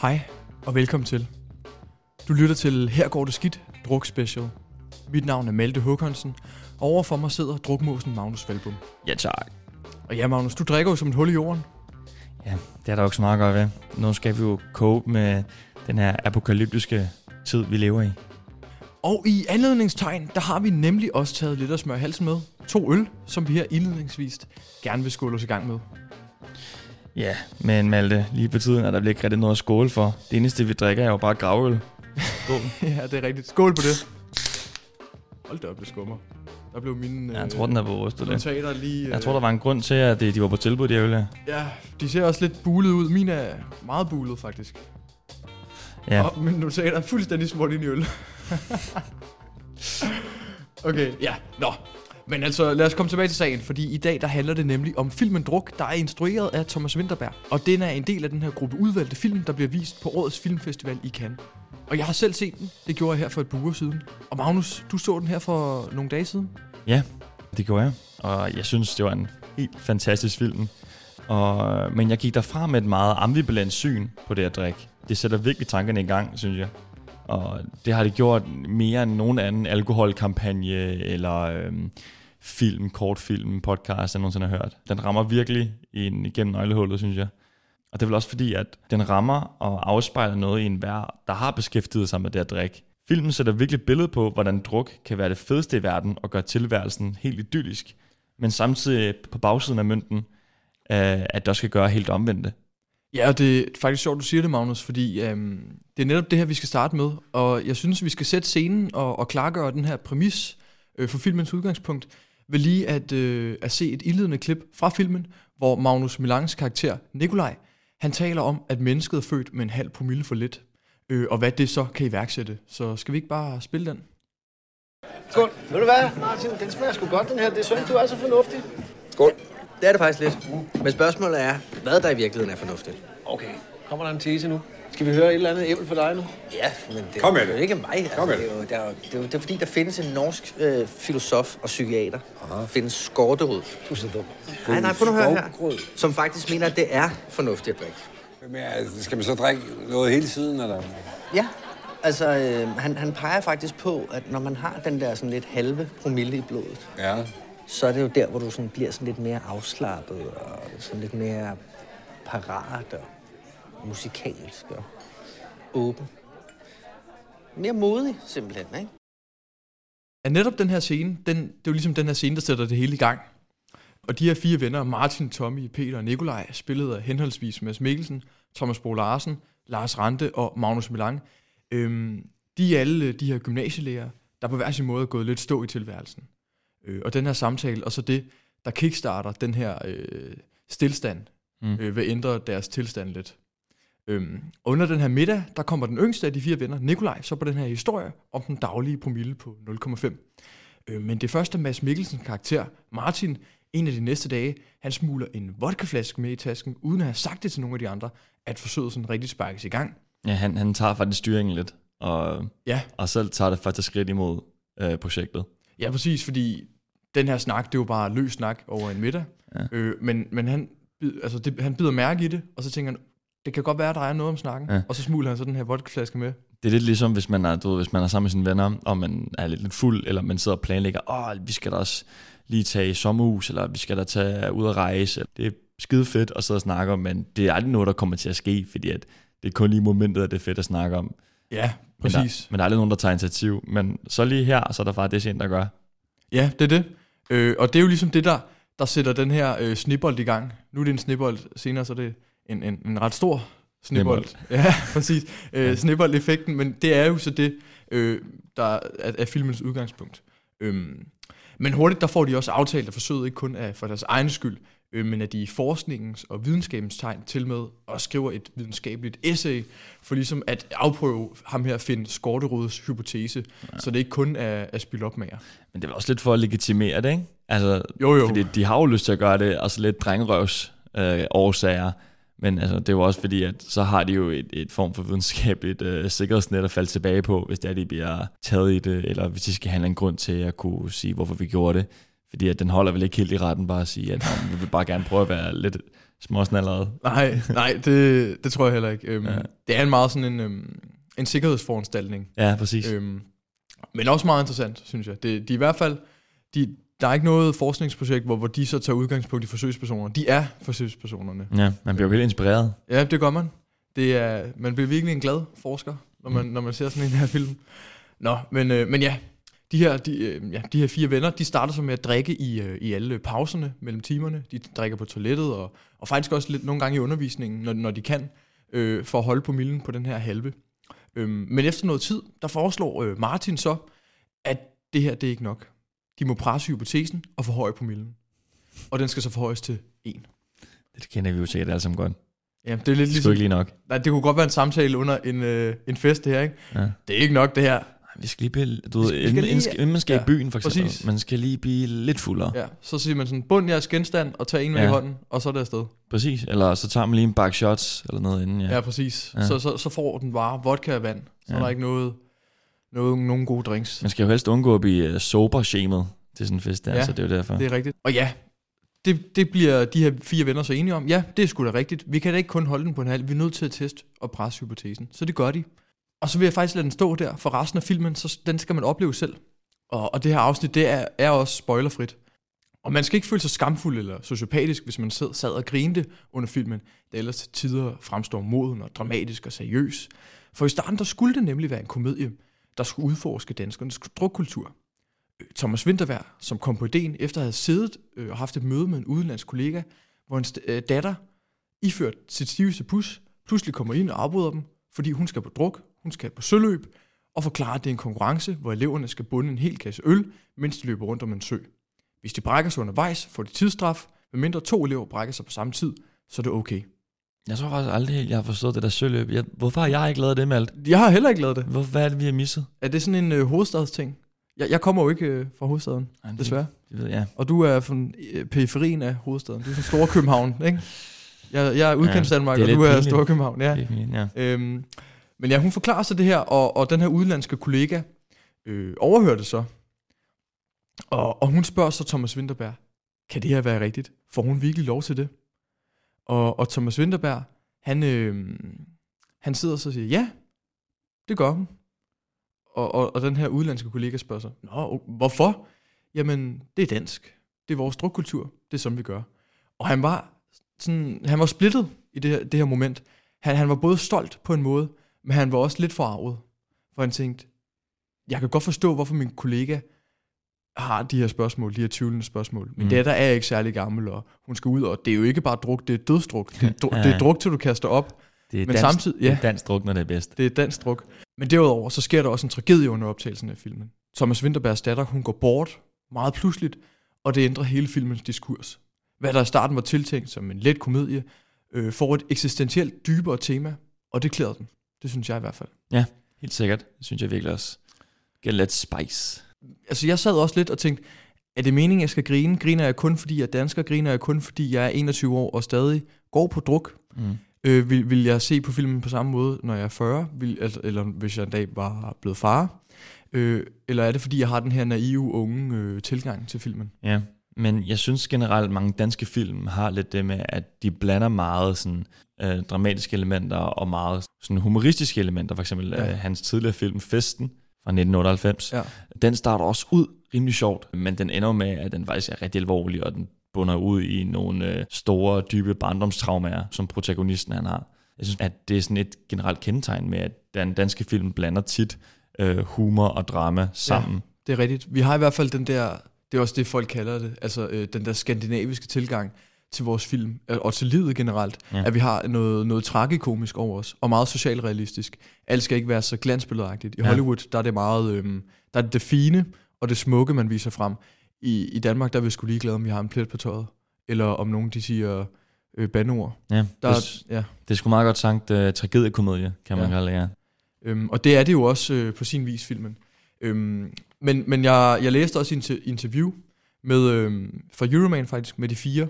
Hej og velkommen til. Du lytter til Her går det skidt, druk special. Mit navn er Malte Håkonsen, og overfor mig sidder drukmåsen Magnus Valbum. Ja, tak. Og ja, Magnus, du drikker jo som et hul i jorden. Ja, det er der jo ikke så meget godt ved. Nu skal vi jo cope med den her apokalyptiske tid, vi lever i. Og i anledningstegn, der har vi nemlig også taget lidt af smør halsen med. To øl, som vi her indledningsvis gerne vil skåle os i gang med. Ja, men Malte, lige på tiden er der ikke rigtig noget at skåle for. Det eneste, vi drikker, er jo bare gravøl. Skål. ja, det er rigtigt. Skål på det. Hold da op, det skummer. Der blev mine Ja, jeg tror, den er på det. notater lige... Jeg tror, der var en grund til, at de de var på tilbud, de øl her. Ja, de ser også lidt bulet ud. Mine er meget bulet, faktisk. Ja, Og mine notater er fuldstændig smurt ind i øl. okay, ja, nå. Men altså, lad os komme tilbage til sagen, fordi i dag der handler det nemlig om filmen Druk, der er instrueret af Thomas Winterberg. Og den er en del af den her gruppe udvalgte film, der bliver vist på årets filmfestival i Cannes. Og jeg har selv set den. Det gjorde jeg her for et par uger siden. Og Magnus, du så den her for nogle dage siden. ja, det gjorde jeg. Og jeg synes, det var en helt fantastisk film. Og, men jeg gik derfra med et meget ambivalent syn på det at drikke. Det sætter virkelig tankerne i gang, synes jeg. Og det har det gjort mere end nogen anden alkoholkampagne eller øh, film, kortfilm, podcast, jeg nogensinde har hørt. Den rammer virkelig ind igennem nøglehullet, synes jeg. Og det er vel også fordi, at den rammer og afspejler noget i en hver, der har beskæftiget sig med det at drikke. Filmen sætter virkelig billede på, hvordan druk kan være det fedeste i verden og gøre tilværelsen helt idyllisk, men samtidig på bagsiden af mønten, øh, at der skal gøre helt omvendte. Ja, og det er faktisk sjovt, du siger det, Magnus, fordi øhm, det er netop det her, vi skal starte med. Og jeg synes, vi skal sætte scenen og, og klargøre den her præmis øh, for filmens udgangspunkt ved lige at, øh, at se et indledende klip fra filmen, hvor Magnus Milangs karakter, Nikolaj, han taler om, at mennesket er født med en halv promille for lidt, øh, og hvad det så kan iværksætte. Så skal vi ikke bare spille den? Skål. Ved du hvad, Martin, den smager sgu godt, den her. Det er synd, du er så fornuftig. Skål. Det er det faktisk lidt. Men spørgsmålet er, hvad der i virkeligheden er fornuftigt. Okay, kommer der en tese nu? Skal vi høre et eller andet æble for dig nu? Ja, men det, Kom med det er jo ikke mig. Altså, Kom med det, er jo, det, er jo, det, er jo, det er fordi, der findes en norsk øh, filosof og psykiater. Der findes Skorterud. Du er så dum. Nej, nej, prøv nu at høre her. Som faktisk mener, at det er fornuftigt at drikke. Men altså, skal man så drikke noget hele tiden, eller? Ja, altså øh, han, han peger faktisk på, at når man har den der sådan lidt halve promille i blodet, Ja så er det jo der, hvor du sådan bliver sådan lidt mere afslappet og sådan lidt mere parat og musikalsk og åben. Mere modig, simpelthen, ikke? Ja, netop den her scene, den, det er jo ligesom den her scene, der sætter det hele i gang. Og de her fire venner, Martin, Tommy, Peter og Nikolaj, spillet af henholdsvis Mads Mikkelsen, Thomas Bo Larsen, Lars Rante og Magnus Milang, øhm, de er alle øh, de her gymnasielærer, der på hver sin måde er gået lidt stå i tilværelsen. Øh, og den her samtale, og så det, der kickstarter den her øh, stillstand, Mm. øh, vil ændre deres tilstand lidt. Øhm, og under den her middag, der kommer den yngste af de fire venner, Nikolaj, så på den her historie om den daglige promille på 0,5. Øh, men det første Mads Mikkelsens karakter, Martin, en af de næste dage, han smugler en vodkaflaske med i tasken, uden at have sagt det til nogle af de andre, at forsøget sådan rigtig sparkes i gang. Ja, han, han tager faktisk styringen lidt, og, Ja, og selv tager det faktisk skridt imod øh, projektet. ja præcis, fordi den her snak, det er jo bare løs snak over en middag. Ja. Øh, men men han, altså det, han bider mærke i det, og så tænker han, det kan godt være, der er noget om snakken. Ja. Og så smugler han så den her vodkaflaske med. Det er lidt ligesom, hvis man er, du ved, hvis man er sammen med sine venner, og man er lidt, lidt fuld, eller man sidder og planlægger, åh, vi skal da også lige tage i sommerhus, eller vi skal da tage ud og rejse. Det er skide fedt at sidde og snakke om, men det er aldrig noget, der kommer til at ske, fordi at det er kun lige momentet, at det er fedt at snakke om. Ja, Men præcis. der, men der er aldrig nogen, der tager initiativ. Men så lige her, så er der faktisk en, der gør. Ja, det er det. Øh, og det er jo ligesom det, der, der sætter den her øh, snibbold i gang. Nu er det en snibbold, senere så er det en, en, en ret stor snibbold. Ja, præcis. Øh. Snibbold-effekten, men det er jo så det, øh, der er, er filmens udgangspunkt. Øhm, men hurtigt, der får de også aftalt, at forsøget ikke kun er for deres egen skyld, øh, men at de i forskningens og videnskabens tegn til med og skriver et videnskabeligt essay, for ligesom at afprøve ham her at finde Skorterods hypotese, ja. så det ikke kun er, er spil op med jer. Men det er også lidt for at legitimere det, ikke? Altså, Jo, jo. Fordi de har jo lyst til at gøre det, og så lidt drengerøvs øh, årsager. Men altså, det er jo også fordi, at så har de jo et, et form for videnskabeligt øh, sikkerhedsnet at falde tilbage på, hvis det er, de bliver taget i det, eller hvis de skal have en grund til at kunne sige, hvorfor vi gjorde det. Fordi at den holder vel ikke helt i retten bare at sige, at "Nå, vi vil bare gerne prøve at være lidt, småsnallerede. Nej, nej, det, det tror jeg heller ikke. Øhm, Ja. Det er en meget sådan en, øhm, en sikkerhedsforanstaltning. Ja, præcis. Øhm, men også meget interessant, synes jeg. Det, de i hvert fald, de, der er ikke noget forskningsprojekt, hvor, hvor de så tager udgangspunkt i forsøgspersoner. De er forsøgspersonerne. Ja, man bliver jo helt inspireret. Ja, det gør man. Det er, man bliver virkelig en glad forsker, når man, Mm. når man ser sådan en her film. Nå, men, øh, men ja, de her, de, øh, ja, de her fire venner, de starter så med at drikke i, øh, i alle pauserne mellem timerne. De drikker på toilettet, og, og faktisk også lidt nogle gange i undervisningen, når, når de kan, øh, for at holde på milden på den her halve. Øhm, men efter noget tid, der foreslår øh, Martin så, at det her, det er ikke nok. De må presse hypotesen og forhøje på milden. Og den skal så forhøjes til 1. Det kender vi jo sikkert alle sammen godt. Ja, det er lidt Det er ligesom... ikke lige nok. Nej, det kunne godt være en samtale under en, øh, en fest, det her, ikke? Ja. Det er ikke nok, det her. Vi skal lige blive, du ved, inden, lige- inden, man skal ja, i byen for eksempel, præcis. man skal lige blive lidt fuldere. Ja, så siger man sådan, bund jeres genstand og tag en med Ja. i hånden, og så er det afsted. Præcis, eller så tager man lige en bak shots eller noget inden. Ja. Ja, præcis. Ja. Så, så, så får den bare vodka og vand. Så Ja. er der ikke noget, noget, nogen gode drinks. Man skal jo helst undgå at blive uh, sober-shamed til sådan en fest der, Ja, så det er jo derfor. Det er rigtigt. Og ja, det, det bliver de her fire venner så enige om. Ja, det er sgu da rigtigt. Vi kan da ikke kun holde den på en halv. Vi er nødt til at teste og presse hypotesen. Så det gør de. Og så vil jeg faktisk lade den stå der, for resten af filmen, så den skal man opleve selv. Og, og det her afsnit, det er, er også spoilerfrit. Og man skal ikke føle sig skamfuld eller sociopatisk, hvis man sad, sad og grinte under filmen, der ellers til tider fremstår moden og dramatisk og seriøs. For i starten, der skulle det nemlig være en komedie, der skulle udforske danskernes drukkultur. Øh, Thomas Winterberg, som kom på ideen efter at have siddet øh, og haft et møde med en udenlandsk kollega, hvor hans øh, datter, iført sit stiveste pus, pludselig kommer ind og afbryder dem, fordi hun skal på druk, hun skal på søløb, og forklarer, at det er en konkurrence, hvor eleverne skal bunde en hel kasse øl, mens de løber rundt om en sø. Hvis de brækker sig undervejs, får de tidsstraf, medmindre to elever brækker sig på samme tid, så er det okay. Jeg tror faktisk aldrig helt, jeg har forstået det der søløb. Jeg, hvorfor har jeg ikke lavet det med alt? Jeg har heller ikke lavet det. Hvor, hvad er det, vi har misset? Er det sådan en øh, hovedstadsting? Jeg, jeg kommer jo ikke øh, fra hovedstaden, Ej, det- desværre. Det ved jeg. Og du er fra øh, periferien af hovedstaden. Du er sådan Store København, ikke? Jeg, jeg er udkendt Ja, Danmark, og du er pinligt. Store København, ja. Det er fint, ja. Øhm, men ja, hun forklarer sig det her, og, og den her udenlandske kollega øh, overhører det så. Og, og hun spørger så Thomas Winterberg, kan det her være rigtigt? Får hun virkelig lov til det? Og, og Thomas Winterberg, han, øh, han sidder så og siger, ja, det gør hun. Og, og, og den her udenlandske kollega spørger sig, Nå, hvorfor? Jamen, det er dansk. Det er vores drukkultur. Det er sådan, vi gør. Og han var, sådan, han var splittet i det her, det her moment. Han, han var både stolt på en måde, men han var også lidt forarvet. For han tænkte, jeg kan godt forstå, hvorfor min kollega har de her spørgsmål, de her tvivlende spørgsmål. Min Mm. datter er ikke særlig gammel, og hun skal ud, og det er jo ikke bare druk, det er dødsdruk. Det er, dru- Ja. det er druk, til du kaster op. Det er Men dansk, samtidig- det er ja. dansk druk, når det er bedst. Det er dansk druk. Men derudover, så sker der også en tragedie under optagelsen af filmen. Thomas Winterbergs datter, hun går bort meget pludseligt, og det ændrer hele filmens diskurs. Hvad der i starten var tiltænkt som en let komedie, øh, får et eksistentielt dybere tema, og det klæder den. Det synes jeg i hvert fald. Helt sikkert. Det synes jeg virkelig også. Get lidt spice. Altså jeg sad også lidt og tænkte, er det meningen, jeg skal grine? Griner jeg kun, fordi jeg er dansker? Griner jeg kun, fordi jeg er 21 år og stadig går på druk? Mm. Øh, vil, vil jeg se på filmen på samme måde, når jeg er 40? Vil, altså, eller hvis jeg en dag var blevet far? Øh, eller er det, fordi jeg har den her naive, unge øh, tilgang til filmen? Ja, men jeg synes generelt, mange danske film har lidt det med, at de blander meget sådan, øh, dramatiske elementer og meget sådan, humoristiske elementer. For eksempel Ja. øh, hans tidligere film Festen fra 1998. Ja. Den starter også ud rimelig sjovt, men den ender med, at den faktisk er rigtig alvorlig, og den bunder ud i nogle øh, store, dybe barndomstraumer, som protagonisten han har. Jeg synes, at det er sådan et generelt kendetegn med, at den danske film blander tit øh, humor og drama sammen. Det er rigtigt. Vi har i hvert fald den der, det er også det, folk kalder det, altså øh, den der skandinaviske tilgang til vores film, øh, og til livet generelt, Ja. at vi har noget, noget tragikomisk over os, og meget socialrealistisk. Alt skal ikke være så glansbilledagtigt. I Ja. Hollywood, der er det meget, øh, der er det, det fine og det smukke, man viser frem. I, I Danmark, der er vi sgu ligeglade, om vi har en plet på tøjet, eller om nogen, de siger øh, bandeord. Ja, Der, det, er, ja. det er sgu meget godt sagt uh, tragediekomedie, kan man Ja. kalde det, ja. Øhm, og det er det jo også øh, på sin vis, filmen. Øhm, men men jeg, jeg læste også et interview med, øhm, fra Euroman faktisk, med de fire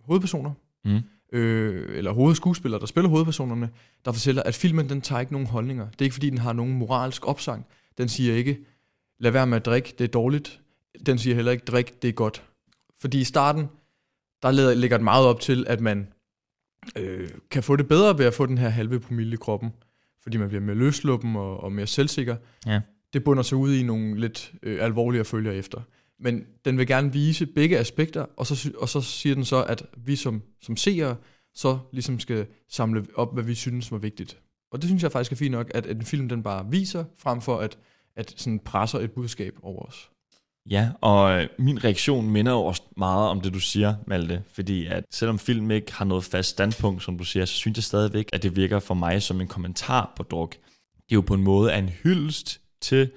hovedpersoner, Mm. øh, eller hovedskuespillere, der spiller hovedpersonerne, der fortæller, at filmen den tager ikke nogen holdninger. Det er ikke fordi, den har nogen moralsk opsang. Den siger ikke, lad være med at drikke, det er dårligt. Den siger heller ikke, drik, det er godt. Fordi i starten, der lægger den meget op til, at man øh, kan få det bedre ved at få den her halve promille i kroppen, fordi man bliver mere løsluppen og, og mere selvsikker. Ja. Det bunder sig ud i nogle lidt øh, alvorlige følger efter. Men den vil gerne vise begge aspekter, og så, og så siger den så, at vi som, som seere, så ligesom skal samle op, hvad vi synes var vigtigt. Og det synes jeg faktisk er fint nok, at, at en film den bare viser, frem for at, at sådan presser et budskab over os. Ja, og øh, min reaktion minder jo også meget om det, du siger, Malte. Fordi at selvom film ikke har noget fast standpunkt, som du siger, så synes jeg stadigvæk, at det virker for mig som en kommentar på druk. Det er jo på en måde en hyldest til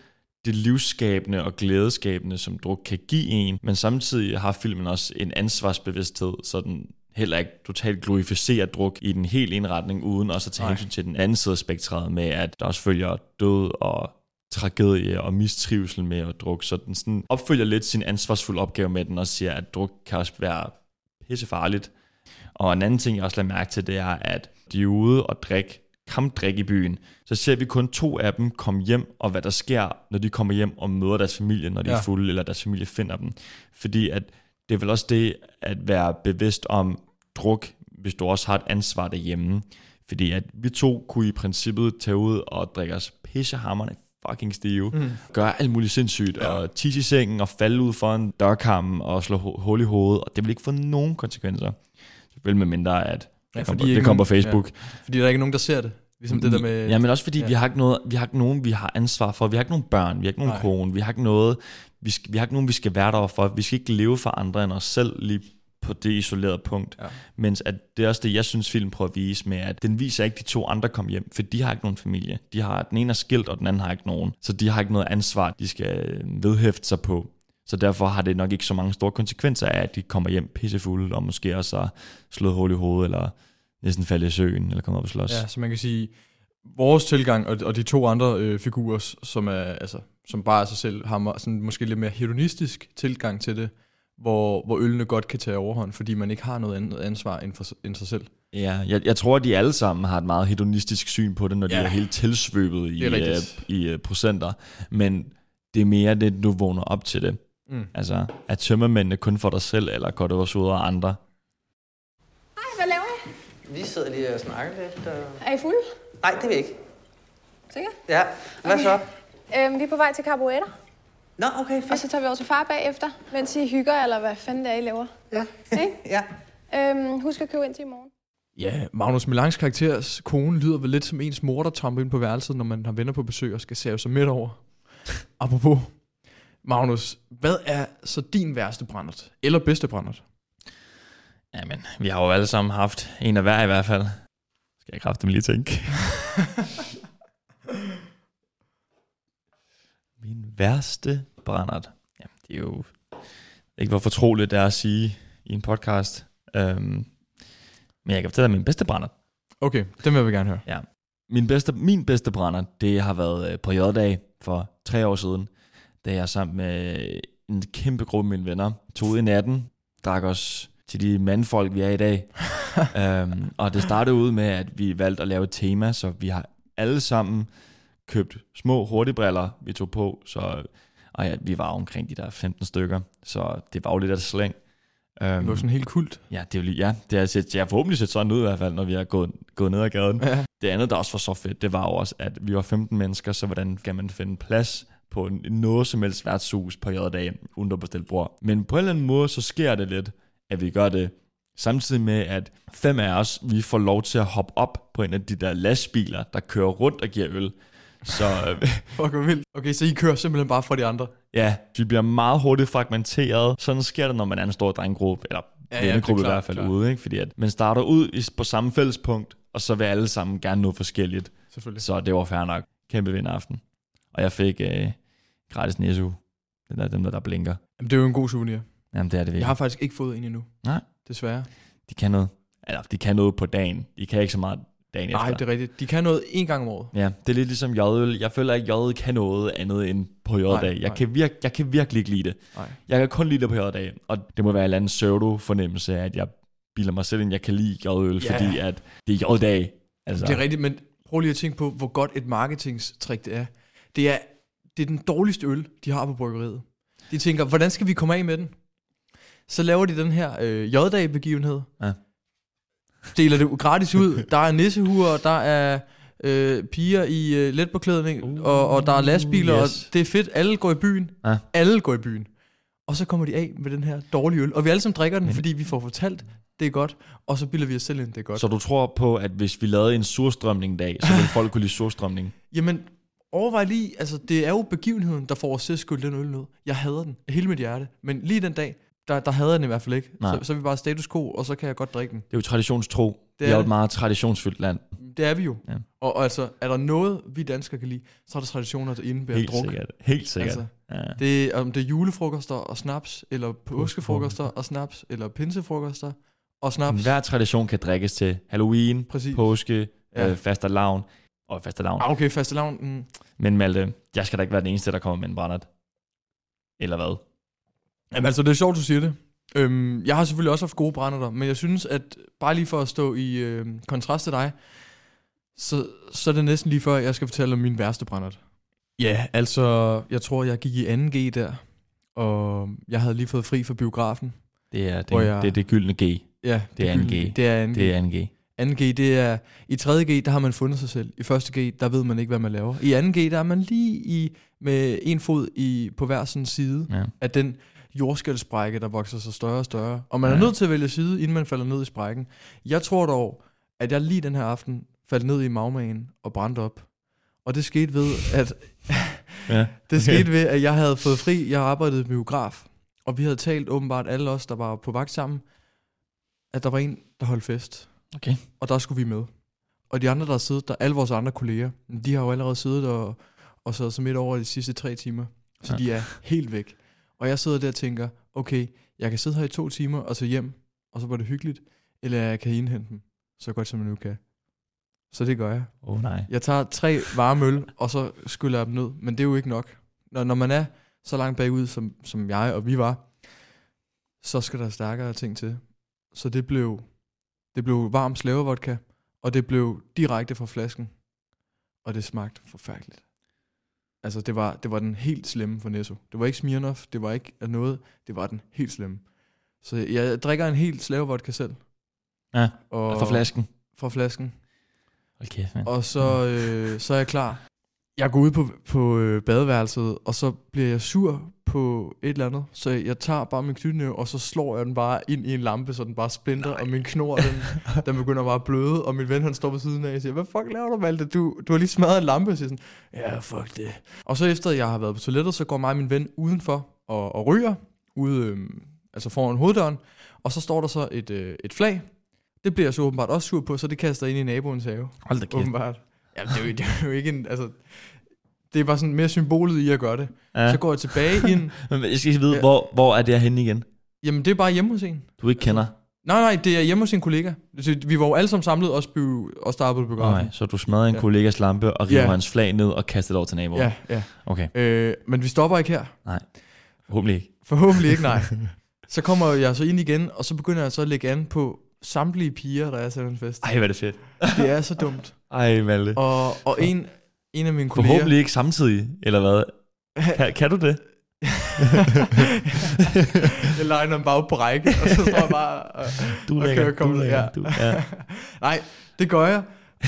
det livsskabende og glædeskabende, som druk kan give en, men samtidig har filmen også en ansvarsbevidsthed, så den heller ikke totalt glorificerer druk i den helt indretning, uden også at tage hensyn til den anden side af spektret med, at der også følger død og tragedie og mistrivsel med at drukke, så den sådan opfølger lidt sin ansvarsfulde opgave med den og siger, at druk kan også være pissefarligt. Og en anden ting, jeg også lader mærke til, det er, at de er ude og drikke kampdrik i byen, så ser vi kun to af dem komme hjem, og hvad der sker, når de kommer hjem og møder deres familie, når de ja. Er fulde, eller deres familie finder dem. Fordi at det er vel også det, at være bevidst om druk, hvis du også har et ansvar derhjemme. Fordi at vi to kunne i princippet tage ud og drikke os pissehammerne fucking stive, mm. gøre alt muligt sindssygt, ja. og tisse i sengen og falde ud for en dørkarm og slå hu- hul i hovedet, og det vil ikke få nogen konsekvenser. Selvfølgelig med mindre, at Ja, det, fordi kommer, det kommer på Facebook. Fordi der er ikke nogen, der ser det. Ligesom det der med... Ja, men også fordi ja. Ja. vi har ikke noget, vi har ikke nogen, vi har ansvar for. Vi har ikke nogen børn, vi har ikke nogen Nej. kone, vi har ikke noget, vi, skal, vi har ikke nogen, vi skal være der for. Vi skal ikke leve for andre end os selv lige på det isolerede punkt. Ja. Mens at det er også det, jeg synes, film prøver at vise med, at den viser ikke de to andre kom hjem, for de har ikke nogen familie. De har, den ene er skilt, og den anden har ikke nogen. Så de har ikke noget ansvar, de skal vedhæfte sig på. Så derfor har det nok ikke så mange store konsekvenser af, at de kommer hjem pissefulde, og måske også har slået hul i hovedet, eller næsten faldet i søen, eller kommet op og slås. Ja, så man kan sige, vores tilgang og, og de to andre øh, figurer, som er altså, som bare af sig selv har sådan måske lidt mere hedonistisk tilgang til det, hvor, hvor ølene godt kan tage overhånd, fordi man ikke har noget andet ansvar end, for, end sig selv. Ja, jeg, jeg tror, at de alle sammen har et meget hedonistisk syn på det, når de Ja. er helt tilsvøbet i, rigtigt. i øh, procenter. Men det er mere det, du vågner op til det. Mm. Altså, at tømmermændene kun for dig selv, eller går det også ud af andre? Hej, hvad laver I? Vi sidder lige og snakker lidt. Og... Er I fulde? Nej, det er vi ikke. Sikker? Ja, hvad Okay. så? Øhm, vi er på vej til Carbuetter, Nå, okay, og fedt. så tager vi over til far bagefter, mens I hygger, eller hvad fanden det er, I laver. Ja. Ikke? ja. Øhm, husk at købe ind til i morgen. Ja, Magnus Milans karakters kone lyder vel lidt som ens mor, der tramper ind på værelset, når man har venner på besøg og skal save sig midt over. Apropos, Magnus, hvad er så din værste brændert? Eller bedste brændert? Jamen, vi har jo alle sammen haft en af hver i hvert fald. Skal jeg kraftigt lige tænke. Min værste brændert. Jamen, det er jo ikke, hvor fortroligt det er at sige i en podcast. Øhm, men jeg kan fortælle dig min bedste brændert. Okay, den vil jeg gerne høre. Ja. Min bedste, min bedste brænder, det har været øh, på J-dag for tre år siden, da jeg sammen med en kæmpe gruppe af mine venner tog ud i natten, drak os til de mandfolk, vi er i dag. um, og det startede ud med, at vi valgte at lave et tema, så vi har alle sammen købt små hurtigbriller, vi tog på, så og ja, vi var omkring de der 15 stykker, så det var jo lidt af slæng. Um, Det var sådan helt kult. Ja, det er jo ja, det har, set, har forhåbentlig set sådan ud i hvert fald, når vi har gået, gået ned ad gaden. Ja. Det andet, der også var så fedt, det var jo også, at vi var 15 mennesker, så hvordan kan man finde plads på en- noget som helst værtshus på J-dag, uden at bestille bord. Men på en eller anden måde, så sker det lidt, at vi gør det, samtidig med, at fem af os, vi får lov til at hoppe op på en af de der lastbiler, der kører rundt og giver øl. Så øh, Fuck, hvor vildt. Okay, så I kører simpelthen bare fra de andre. ja, vi bliver meget hurtigt fragmenteret. Sådan sker det, når man er en stor drenggruppe, eller Ja, ja, er i hvert fald klart. ude, ikke? fordi at man starter ud på samme fællespunkt, og så vil alle sammen gerne noget forskelligt. Selvfølgelig. Så det var fair nok. Kæmpe vinderaften. Og jeg fik øh, gratis Nesu. Den der, dem der, der blinker. Jamen, det er jo en god souvenir. Jamen, det er det Jeg virkelig. har faktisk ikke fået en endnu. Nej. Desværre. De kan noget. Eller, de kan noget på dagen. De kan ikke så meget dagen Nej, efter. det er rigtigt. De kan noget en gang om året. Ja, det er lidt ligesom J-øl. Jeg føler ikke, at J kan noget andet end på Nej, J-dag. Jeg, nej. kan virke, jeg kan virkelig ikke lide det. Nej. Jeg kan kun lide det på J-dag. Og det må være en eller anden pseudo-fornemmelse af, at jeg bilder mig selv ind, jeg kan lide J-øl, Ja. fordi at det er J-dag. Altså, Det er rigtigt, men prøv lige at tænke på, hvor godt et marketingstrik det er. Det er, det er den dårligste øl, de har på bryggeriet. De tænker, hvordan skal vi komme af med den? Så laver de den her øh, J-dag-begivenhed. Ja. deler det gratis ud. Der er nissehuer, der er øh, piger i øh, letbeklædning, uh, og, og der er lastbiler, yes. og det er fedt. Alle går i byen. Ja. Alle går i byen. Og så kommer de af med den her dårlige øl. Og vi alle sammen drikker den, fordi vi får fortalt, det er godt. Og så bilder vi os selv ind, det er godt. Så du tror på, at hvis vi lavede en surstrømning dag, så ville folk kunne lide surstrømning? Jamen, overvej lige, altså det er jo begivenheden, der får os til at skylde den øl ned. Jeg hader den, af hele mit hjerte. Men lige den dag, der, der hader jeg den i hvert fald ikke. Nej. Så, så er vi bare status quo, og så kan jeg godt drikke den. Det er jo traditionstro. Det Det er, vi er jo et meget traditionsfyldt land. Det er vi jo. Ja. Og, og altså, er der noget, vi danskere kan lide, så er der traditioner, der indebærer Helt druk. sikkert. Helt sikkert. Altså, ja. det, om det er julefrokoster og snaps, eller påskefrokoster og snaps, eller pinsefrokoster og snaps. Hver tradition kan drikkes til Halloween, Præcis. påske, Ja. øh, fastelavn og fastelavn. Ah, okay, fastelavn. Mm. Men Malte, jeg skal da ikke være den eneste, der kommer med en brændert. Eller hvad? Jamen altså, det er sjovt, du siger det. Øhm, jeg har selvfølgelig også haft gode brænder men jeg synes, at bare lige for at stå i øh, kontrast til dig, så, så er det næsten lige før, jeg skal fortælle om min værste brændert. Ja, altså, jeg tror, jeg gik i 2G der, og jeg havde lige fået fri fra biografen. Det er det, jeg- det, er det gyldne G. Ja, Det er gyldne 2G. Det er 2G. Det er 2G. 2G, det er... I 3.G, der har man fundet sig selv. I 1.G, der ved man ikke, hvad man laver. I 2G, der er man lige i, med en fod i, på hver sin side Ja. af den jordskældssprække, der vokser sig større og større. Og man er Ja. nødt til at vælge side, inden man falder ned i sprækken. Jeg tror dog, at jeg lige den her aften faldt ned i magmagen og brændte op. Og det skete ved, at Ja. det skete ved, at jeg havde fået fri. Jeg arbejdede i biograf, og vi havde talt åbenbart alle os, der var på vagt sammen, at der var en, der holdt fest. Okay. Og der skulle vi med. Og de andre, der har siddet der, alle vores andre kolleger, de har jo allerede siddet og, og sad så midt over de sidste tre timer. Så Ja. de er helt væk. Og jeg sidder der og tænker, okay, jeg kan sidde her i to timer og tage hjem, og så var det hyggeligt, eller jeg kan indhente dem, så godt som jeg nu kan. Så det gør jeg. Oh, nej. Jeg tager tre varme øl, og så skyller jeg dem ned. Men det er jo ikke nok. Når, når man er så langt bagud, som, som jeg og vi var, så skal der stærkere ting til. Så det blev, det blev varm slavevodka, og det blev direkte fra flasken. Og det smagte forfærdeligt. Altså, det var, det var den helt slemme for Netto. Det var ikke Smirnoff, det var ikke noget, det var den helt slemme. Så jeg drikker en helt slavevodka selv. Ja, og, fra flasken. Fra flasken. Mand. Og så, øh, så er jeg klar. Jeg går ud på, på øh, badeværelset, og så bliver jeg sur på et eller andet. Så jeg tager bare min knytnæve, og så slår jeg den bare ind i en lampe, så den bare splinter, og min knor, den, den begynder bare at bløde, og min ven, han står ved siden af, og siger, hvad fuck laver du, Malte? Du, du har lige smadret en lampe. Jeg siger sådan, ja, fuck det. Og så efter jeg har været på toilettet, så går mig og min ven udenfor og, og ryger, ude, øh, altså foran hoveddøren, og så står der så et, øh, et flag. Det bliver jeg så åbenbart også sur på, så det kaster jeg ind i naboens have. Hold da kæft. Åbenbart. Jamen, det er, jo, det er jo ikke en, altså, det er bare sådan mere symbolet i at gøre det. Ja. Ja. Så går jeg tilbage ind. Men jeg skal vide, Ja. hvor, hvor er det her henne igen? Jamen, det er bare hjemme hos en. Du ikke kender? Nej, nej, det er hjemme hos en kollega. Vi var jo alle sammen samlet, også, by, også der arbejdede på biografen. Nej, så du smadrer en Ja. kollegas lampe og river Ja. hans flag ned og kaster det over til naboen? Ja, ja. Okay, Øh, men vi stopper ikke her. nej. Forhåbentlig ikke. Forhåbentlig ikke, nej. Så kommer jeg så ind igen, og så begynder jeg så at lægge an på samtlige piger, der er til den fest. Ej, hvad er det fedt. Det er så dumt. Ej, Malte. Og, og en, en af mine kolleger... Forhåbentlig ikke samtidig, eller hvad? Kan, kan du det? jeg legner dem bare op på række, og så står jeg bare... Og, Du og kører er der, lækker, du- ja. Nej, det gør jeg.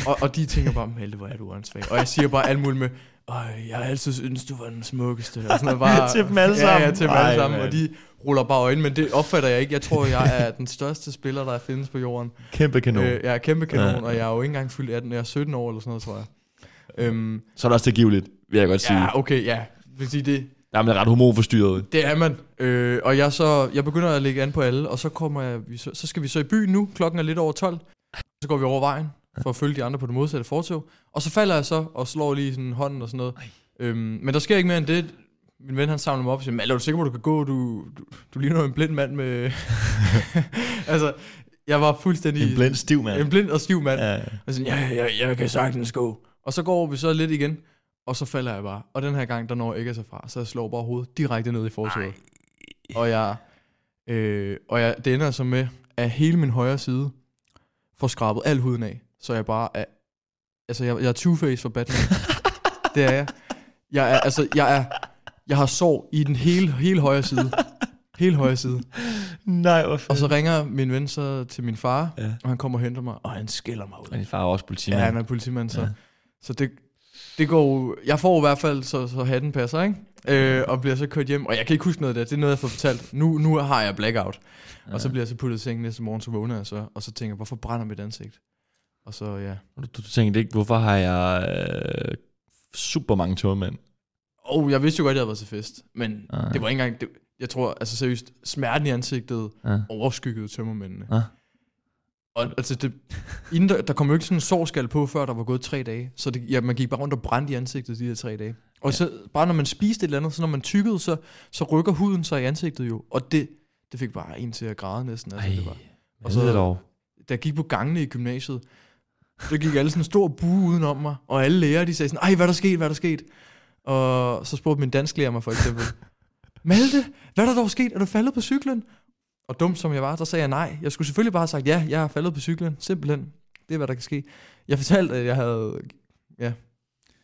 Og, og de tænker bare, Malte, hvor er du åndssvag. Og jeg siger bare alt muligt med, Øj, jeg har altid syntes, du var den smukkeste. Og sådan noget, bare, Til dem alle Ja, sammen. ja, til dem alle sammen. Og de ruller bare øjnene, men det opfatter jeg ikke. Jeg tror, jeg er den største spiller, der findes på jorden. Kæmpe kanon. Øh, jeg er kæmpe kanon, Ja. ja. og jeg er jo ikke engang fyldt 18. Jeg er 17 år eller sådan noget, tror jeg. Øhm, Så er det også tilgiveligt, vil jeg godt sige. ja, okay, ja. Vil sige, det, Jamen, det er ret hormonforstyrret. det er man. Øh, og jeg, så, jeg begynder at lægge an på alle, og så, kommer jeg, så, så skal vi så i byen nu. Klokken er lidt over 12. Så går vi over vejen for at følge de andre på det modsatte fortog. Og så falder jeg så og slår lige sådan hånden og sådan noget. Øhm, men der sker ikke mere end det. Min ven han samler mig op og siger, "Men er du sikker på, du kan gå? Du, du, du ligner en blind mand med... altså, jeg var fuldstændig... En blind stiv mand. En blind og stiv mand. Ja. Og sådan, ja, ja, jeg kan sagtens gå. Og så går vi så lidt igen, og så falder jeg bare. Og den her gang, der når jeg ikke sig fra, så jeg slår bare hovedet direkte ned i fortoget. Og jeg, øh, og jeg, det ender så med, at hele min højre side får skrabet al huden af. Så jeg bare er, altså jeg, jeg er two-face for Batman. det er jeg. Jeg er, altså, jeg er, jeg har sår i den hele, hele højre side. Helt højre side. Nej, hvor Og så ringer min ven så til min far, Ja. og han kommer og henter mig, og han skælder mig ud. Og din far er også politimand. Ja, han er politimand, så, Ja. så det, det går Jeg får i hvert fald, så, så hatten passer, ikke? Øh, og bliver så kørt hjem, og jeg kan ikke huske noget af det, det er noget, jeg får fortalt. Nu, nu har jeg blackout. Ja. Og så bliver jeg så puttet i sengen næste morgen, så vågner jeg så, og så tænker jeg, hvorfor brænder mit ansigt? Og så, ja. Du, du tænkte ikke, hvorfor har jeg øh, super mange tørmænd? Og jeg vidste jo godt, at jeg havde været til fest, men Ah. ah. det var ikke engang, det, jeg tror, altså seriøst, smerten i ansigtet Ja. overskyggede tømmermændene. Ah. Og altså, det, inden der, der kom jo ikke sådan en sårskal på, før der var gået tre dage. Så det, ja, man gik bare rundt og brændte i ansigtet de her tre dage. Og ja. så bare når man spiste et eller andet, så når man tykkede, så, så rykker huden sig i ansigtet jo. Og det, det fik bare en til at græde næsten. Altså, Ej, det var. og så, dog. Da jeg gik på gangene i gymnasiet, så gik alle sådan en stor bue udenom mig, og alle lærere, de sagde sådan, ej, hvad er der sket, hvad er der sket? Og så spurgte min dansklærer mig for eksempel, Malte, hvad er der dog sket? Er du faldet på cyklen? Og dum som jeg var, der sagde jeg nej. Jeg skulle selvfølgelig bare have sagt, ja, jeg har faldet på cyklen. Simpelthen. Det er, hvad der kan ske. Jeg fortalte, at jeg havde ja,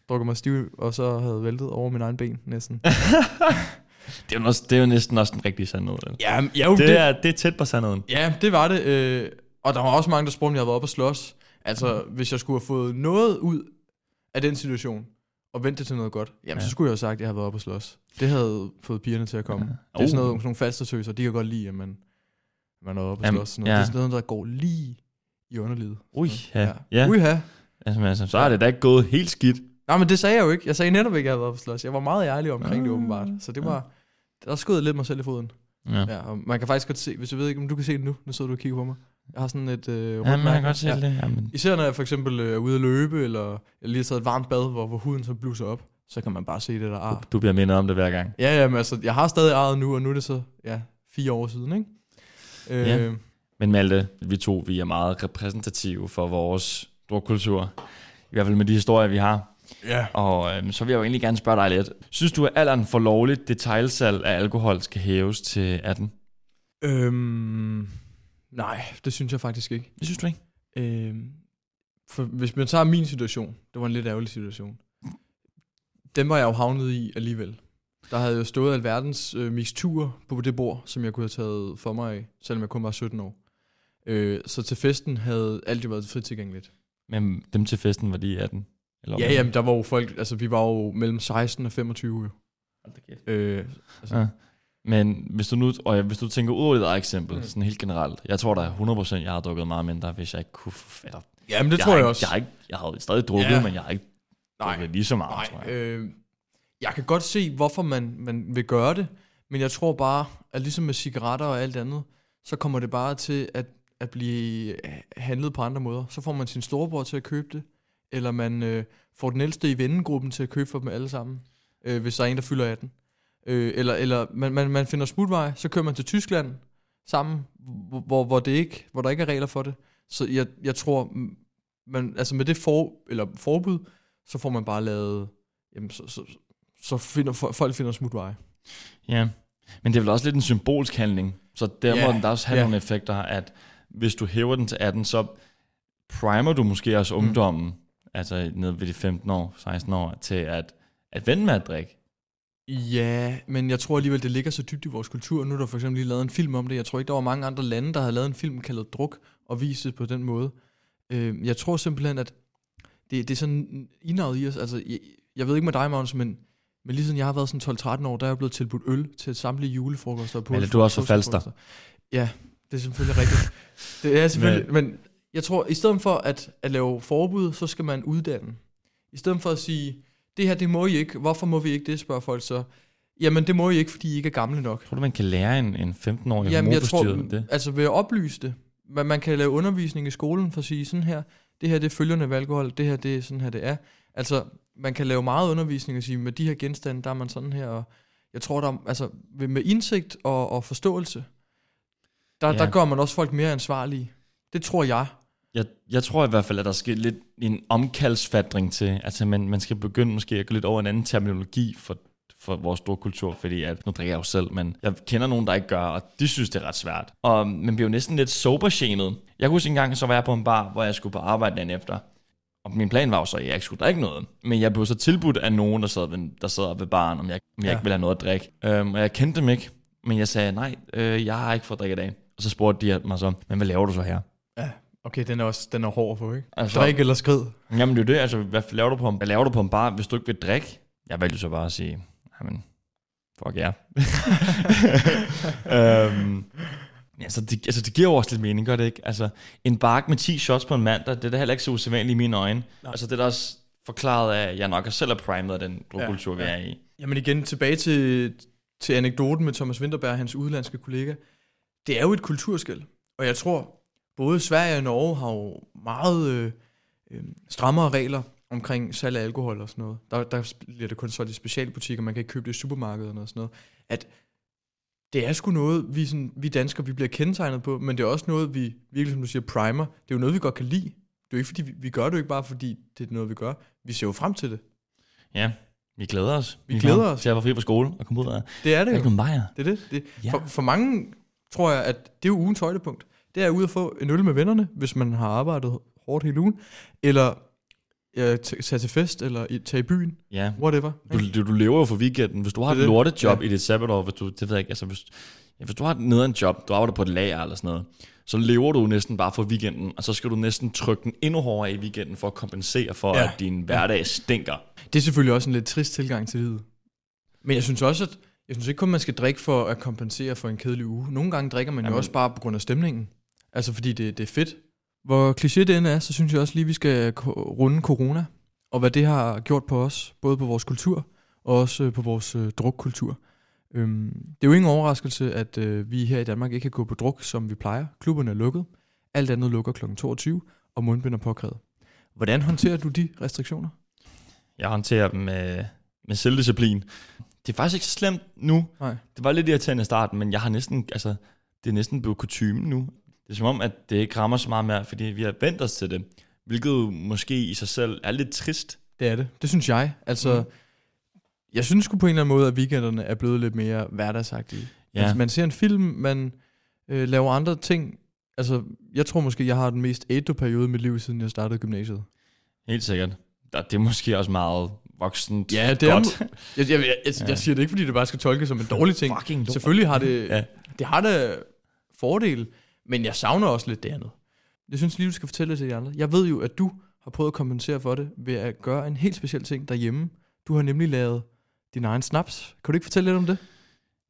drukket mig stiv, og så havde væltet over min egen ben næsten. Det er, jo også, det er jo næsten også den rigtige sandhed. vel? ja, ja, jo, Det, er, det er tæt på sandheden. Ja, det var det. Øh, og der var også mange, der spurgte, om jeg havde været oppe og slås. Altså, hvis jeg skulle have fået noget ud af den situation, og ventet det til noget godt, jamen, ja. Ja. så skulle jeg jo sagt, at jeg havde været oppe og slås. Det havde fået pigerne til at komme. Ja. Ja. Det er sådan Oh. noget, sådan nogle faste tøser, de kan godt lide, at man, man er oppe og slås. Sådan noget. ja. Det er sådan noget, der går lige i underlivet. Ui, Så, ja. ja. Uha. Altså, men altså, så er det da ikke gået helt skidt. Nej, men det sagde jeg jo ikke. Jeg sagde netop ikke, at jeg havde været og slås. Jeg var meget ærlig omkring det Ah, åbenbart. Så det ja. var, der skød jeg lidt mig selv i foden. Ja. Ja, og man kan faktisk godt se, hvis jeg ved ikke, om du kan se det nu. Nu sidder du og kigger på mig. Jeg har sådan et øh, rundt Ja, man kan godt se Ja. det. Jamen, Især når jeg for eksempel øh, er ude at løbe, eller jeg lige har taget et varmt bad, hvor, hvor huden så blusser op, så kan man bare se det der ar. du bliver mindet om det hver gang. Ja, ja, men altså, jeg har stadig arret nu, og nu er det så, ja, fire år siden, ikke? Øh, Ja. Men Malte, vi to, vi er meget repræsentative for vores drukkultur. I hvert fald med de historier, vi har. ja. Og øhm, så vil jeg jo egentlig gerne spørge dig lidt. Synes du, at alderen for lovligt detailsalg af alkohol skal hæves til 18? Øhm, nej, det synes jeg faktisk ikke. Det synes du ikke? Øhm, for hvis man tager min situation, det var en lidt ærgerlig situation. Den var jeg jo havnet i alligevel. Der havde jo stået alverdens øh, mixtur på det bord, som jeg kunne have taget for mig af, selvom jeg kun var 17 år. Øh, så til festen havde alt jo været frit tilgængeligt. Men dem til festen var de 18? Eller Ja, jamen, der var jo folk, altså vi var jo mellem 16 og 25 jo. Øh, altså, Ja. Men hvis du nu, og hvis du tænker ud over dit eget eksempel, Mm. sådan helt generelt, jeg tror da 100% jeg har drukket meget mindre, hvis jeg ikke kunne... Eller, jamen, det jeg tror jeg ikke, også. Jeg har, ikke, jeg har stadig drukket, Ja. ja. men jeg har ikke Nej. drukket lige så meget, Nej, tror jeg. øh, jeg kan godt se, hvorfor man, man vil gøre det, men jeg tror bare, at ligesom med cigaretter og alt andet, så kommer det bare til at, at blive øh, handlet på andre måder. Så får man sin storebror til at købe det, eller man øh, får den ældste i vennegruppen til at købe for dem alle sammen, øh, hvis der er en, der fylder 18. Øh, eller eller man, man, man finder smutvej, så kører man til Tyskland sammen, hvor, hvor, det ikke, hvor der ikke er regler for det. Så jeg, jeg tror, mm, man, altså med det for, eller forbud, så får man bare lavet, jamen så, så, så finder fo- folk finder smutveje. Ja, men det er vel også lidt en symbolsk handling, så der Ja, må den der også have ja. nogle effekter, at hvis du hæver den til 18, så primer du måske også Mm. ungdommen, altså ned ved de 15 år, 16 år, til at, at vende med at drikke. Ja, men jeg tror alligevel, det ligger så dybt i vores kultur. Nu er der for eksempel lige lavet en film om det. Jeg tror ikke, der var mange andre lande, der havde lavet en film kaldet Druk og vist det på den måde. Øh, jeg tror simpelthen, at det, det er sådan indavret i os. Altså, jeg, jeg ved ikke med dig, Magnus, men, men lige siden jeg har været sådan 12-13 år, der er jeg blevet tilbudt øl til samtlige julefrokoster. På Eller du er også fra Falster. Ja, det er selvfølgelig rigtigt. Det er selvfølgelig, men, men jeg tror, i stedet for at, at lave forbud, så skal man uddanne. I stedet for at sige, det her, det må I ikke. Hvorfor må vi ikke det, spørger folk så. Jamen, det må I ikke, fordi I ikke er gamle nok. Tror du, man kan lære en, en 15-årig Jamen, jeg tror, det? altså ved at oplyse det. Man, man kan lave undervisning i skolen for at sige sådan her, det her det er følgende ved alkohol, det her det er sådan her det er. Altså, man kan lave meget undervisning og sige, med de her genstande, der er man sådan her, og jeg tror, der er, altså, med indsigt og, og forståelse, der, Ja. der gør man også folk mere ansvarlige. Det tror jeg. Jeg, jeg tror i hvert fald, at der skal lidt en omkaldsfatring til. Altså, man, man skal begynde måske at gå lidt over en anden terminologi for, for vores kultur, fordi at, nu drikker jeg jo selv, men jeg kender nogen, der ikke gør, og de synes, det er ret svært. Og man bliver jo næsten lidt sober-shamed. Jeg kunne huske en gang, så var jeg på en bar, hvor jeg skulle på arbejde dagen efter. Og min plan var jo så, at jeg ikke skulle drikke noget. Men jeg blev så tilbudt af nogen, der sad ved, der sad ved baren, om jeg, om jeg Ja. ikke ville have noget at drikke. Øhm, og jeg kendte dem ikke. Men jeg sagde, nej, øh, jeg har ikke fået drik i dag. Og så spurgte de mig så, men hvad laver du så her? Okay, den er også den er hård for, ikke? Altså- Drik eller skrid. Jamen det er jo det, altså, hvad laver du på en, hvad laver du på en bar, hvis du ikke vil drikke? Jeg valgte så bare at sige, jamen, fuck ja. øhm, altså, det, altså, det giver jo også lidt mening, gør det ikke? Altså, en bark med 10 shots på en mandag, det er da heller ikke så usædvanligt i mine øjne. Nej. Altså, det er da også forklaret af, at jeg nok selv er primet af den drukkultur, ja, Ja, vi er i. Jamen igen, tilbage til, til anekdoten med Thomas Winterberg, hans udlandske kollega. Det er jo et kulturskæld. Og jeg tror, både Sverige og Norge har jo meget øh, øh, strammere regler omkring salg af alkohol og sådan noget. Der, der bliver det kun solgt i specialbutikker, man kan ikke købe det i supermarkederne og sådan noget. At det er sgu noget, vi, sådan, vi danskere vi bliver kendetegnet på, men det er også noget, vi virkelig, som du siger, primer. Det er jo noget, vi godt kan lide. Det er jo ikke, fordi vi, vi gør det jo ikke bare, fordi det er noget, vi gør. Vi ser jo frem til det. Ja, vi glæder os. Vi glæder os. Til at være fri på skole og komme ud af. Det er det er jo. ikke nogen bajer. Det er det. det. Ja. For, for mange tror jeg, at det er jo ugens højdepunkt. Det er ude at få en øl med vennerne, hvis man har arbejdet hårdt hele ugen, eller ja, tage til fest, eller i, tage i byen, Ja, whatever. Du, du, du lever jo for weekenden. Hvis du har Det et lortejob Ja. i dit sabbatår, hvis du, det ved jeg ikke, altså hvis, ja, hvis du har et nederen job, du arbejder på et lager eller sådan noget, så lever du næsten bare for weekenden, og så skal du næsten trykke den endnu hårdere i weekenden for at kompensere for, Ja. at din hverdag stinker. Det er selvfølgelig også en lidt trist tilgang til livet. Men jeg synes også, at jeg synes ikke kun, man skal drikke for at kompensere for en kedelig uge. Nogle gange drikker man jo Jamen. også bare på grund af stemningen. Altså fordi det, det er fedt. Hvor kliché det end er, så synes jeg også lige, vi skal runde corona. Og hvad det har gjort på os. Både på vores kultur, og også øh, på vores øh, drukkultur. Øhm, det er jo ingen overraskelse, at øh, vi her i Danmark ikke kan gå på druk, som vi plejer. Klubberne er lukket. Alt andet lukker kl. 22, og mundbind er påkrævet. Hvordan håndterer du de restriktioner? Jeg håndterer dem med, med selvdisciplin. Det er faktisk ikke så slemt nu. Nej. Det var lidt irriterende i starten, men jeg har næsten, altså, det er næsten blevet kutume nu. Det er som om, at det ikke rammer så meget mere, fordi vi har vendt os til det. Hvilket måske i sig selv er lidt trist. Det er det. Det synes jeg. Altså, Mm. jeg synes sgu på en eller anden måde, at weekenderne er blevet lidt mere hverdagsagtige. Ja. Altså, man ser en film, man øh, laver andre ting. Altså, jeg tror måske, jeg har den mest ædru periode i mit liv, siden jeg startede gymnasiet. Helt sikkert. Det er måske også meget voksent Ja, det er- godt. Jeg, jeg, jeg, jeg, jeg siger det ikke, fordi det bare skal tolkes som en dårlig ting. Fucking lort. Selvfølgelig har det, Ja. det har da fordel, men jeg savner også lidt det andet. Jeg synes lige, du skal fortælle det til de andre. Jeg ved jo, at du har prøvet at kompensere for det ved at gøre en helt speciel ting derhjemme. Du har nemlig lavet din egen snaps. Kan du ikke fortælle lidt om det?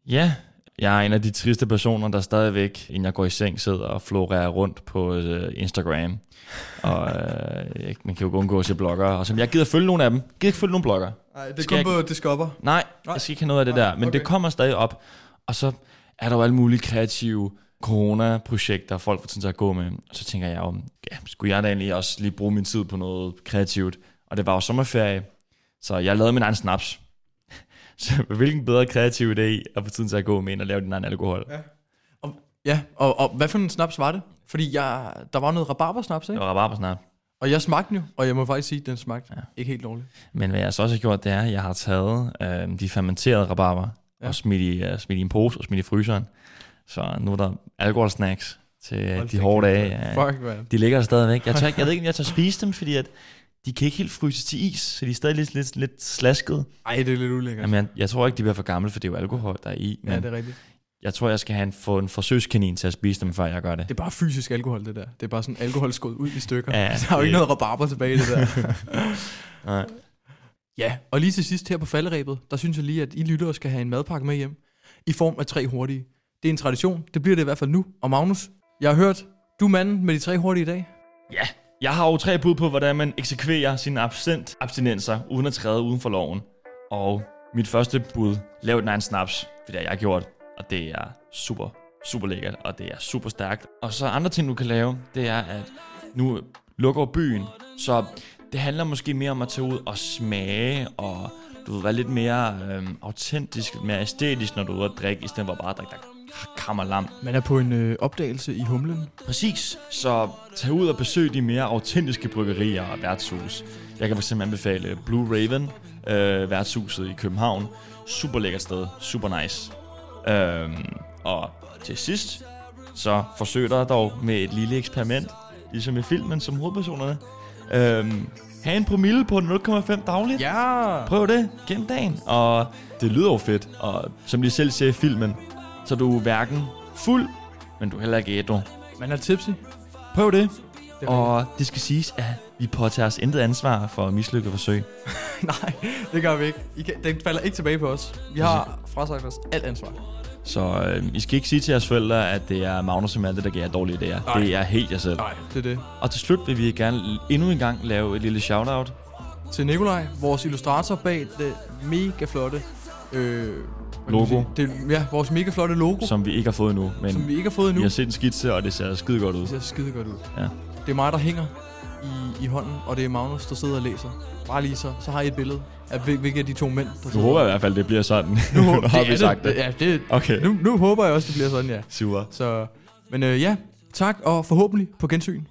Ja, jeg er en af de triste personer, der stadigvæk, inden jeg går i seng, sidder og florerer rundt på øh, Instagram. Og øh, man kan jo undgå at se blogger. Og som jeg gider følge nogle af dem. Gider ikke følge nogle blogger. Nej, det Skal kom jeg- på Discover. Nej, Nej. jeg skal ikke have noget af det Nej, der. Men okay. det kommer stadig op. Og så er der jo alle mulige kreative corona-projekter, folk får tid til at gå med. Og så tænker jeg jo, ja, skulle jeg da egentlig også lige bruge min tid på noget kreativt? Og det var jo sommerferie, så jeg lavede min egen snaps. Så hvilken bedre kreativ idé at få tiden til at gå med end at lave din egen alkohol? Ja. Og, ja, og, og hvad for en snaps var det? Fordi jeg, der var noget rabarbersnaps, Det ikke? var rabarbersnap. Og jeg smagte den jo, og jeg må faktisk sige, at den smagte Ja. ikke helt dårligt. Men hvad jeg så også har gjort, det er, at jeg har taget øh, de fermenterede rabarber. Ja. og smidt i, uh, smidt i en pose og smidt i fryseren. Så nu er der alkoholsnacks til Hold Hold de hårde dage. Ja. Fuck, man. De ligger der stadigvæk. Jeg, tør, ikke- jeg ved ikke, om jeg tør spise dem, fordi at de kan ikke helt fryses til is, så de er stadig lidt, lidt, lidt slaskede. Ej, det er lidt ulækkert. Jamen, jeg, jeg tror ikke, de bliver for gamle, for det er jo alkohol, der er i. Men ja, det er rigtigt. jeg tror, jeg skal have en, få en forsøgskanin til at spise dem, før jeg gør det. Det er bare fysisk alkohol, det der. Det er bare sådan alkohol skåret ud i stykker. Ja, der er jo ikke noget rabarber tilbage det der. Nej. ja, og lige til sidst her på falderæbet, der synes jeg lige, at I lyttere skal have en madpakke med hjem. I form af tre hurtige. Det er en tradition. Det bliver det i hvert fald nu. Og Magnus, jeg har hørt, du er manden med de tre hurtige i dag. Ja, jeg har jo tre bud på, hvordan man eksekverer sine absent abstinenser, uden at træde uden for loven. Og mit første bud, lav den egen snaps, for det har jeg gjort, og det er super, super lækkert, og det er super stærkt. Og så andre ting, du kan lave, det er, at nu lukker byen, så det handler måske mere om at tage ud og smage, og du ved, være lidt mere øhm, autentisk, lidt mere æstetisk, når du er ude at drikke, i stedet for bare at drikke dig kammerlam. Man er på en øh, opdagelse i humlen. Præcis. Så tag ud og besøg de mere autentiske bryggerier og værtshus. Jeg kan fx anbefale Blue Raven, øh, værtshuset i København. Super lækkert sted. Super nice. Øhm, og til sidst, så forsøg dig dog med et lille eksperiment, ligesom i filmen som hovedpersonerne. Øhm, have en promille på 0,5 dagligt. Ja! Prøv det gennem dagen. Og det lyder jo fedt. Og som de selv siger i filmen, så du er hverken fuld, men du er heller ikke ædru. Man er tipsy. Prøv det. Det Og det skal siges, at vi påtager os intet ansvar for mislykket forsøg. Nej, det gør vi ikke. I kan, den falder ikke tilbage på os. Vi har frasagt os alt ansvar. Så øh, I skal ikke sige til jeres forældre, at det er Magnus og Malte, der giver jer dårlige idéer. Nej. Det er helt jer selv. Nej, det er det. Og til slut vil vi gerne endnu en gang lave et lille shout-out. Til Nikolaj, vores illustrator bag det mega flotte... Øh, Logo. Det, ja, vores mega flotte logo, som vi ikke har fået endnu. Men som vi ikke har fået endnu. vi har set en skitse, og det ser skide godt ud. Det ser skide godt ud. Ja. Det er mig, der hænger i, i hånden, og det er Magnus, der sidder og læser. Bare lige så, så har I et billede af hvil- hvilke af de to mænd, der Nu håber jeg i hvert fald, det bliver sådan. Nu, nu har det vi sagt det. Ja, det Okay, nu, nu håber jeg også, det bliver sådan, ja. super. Så, men øh, ja, tak, og forhåbentlig på gensyn.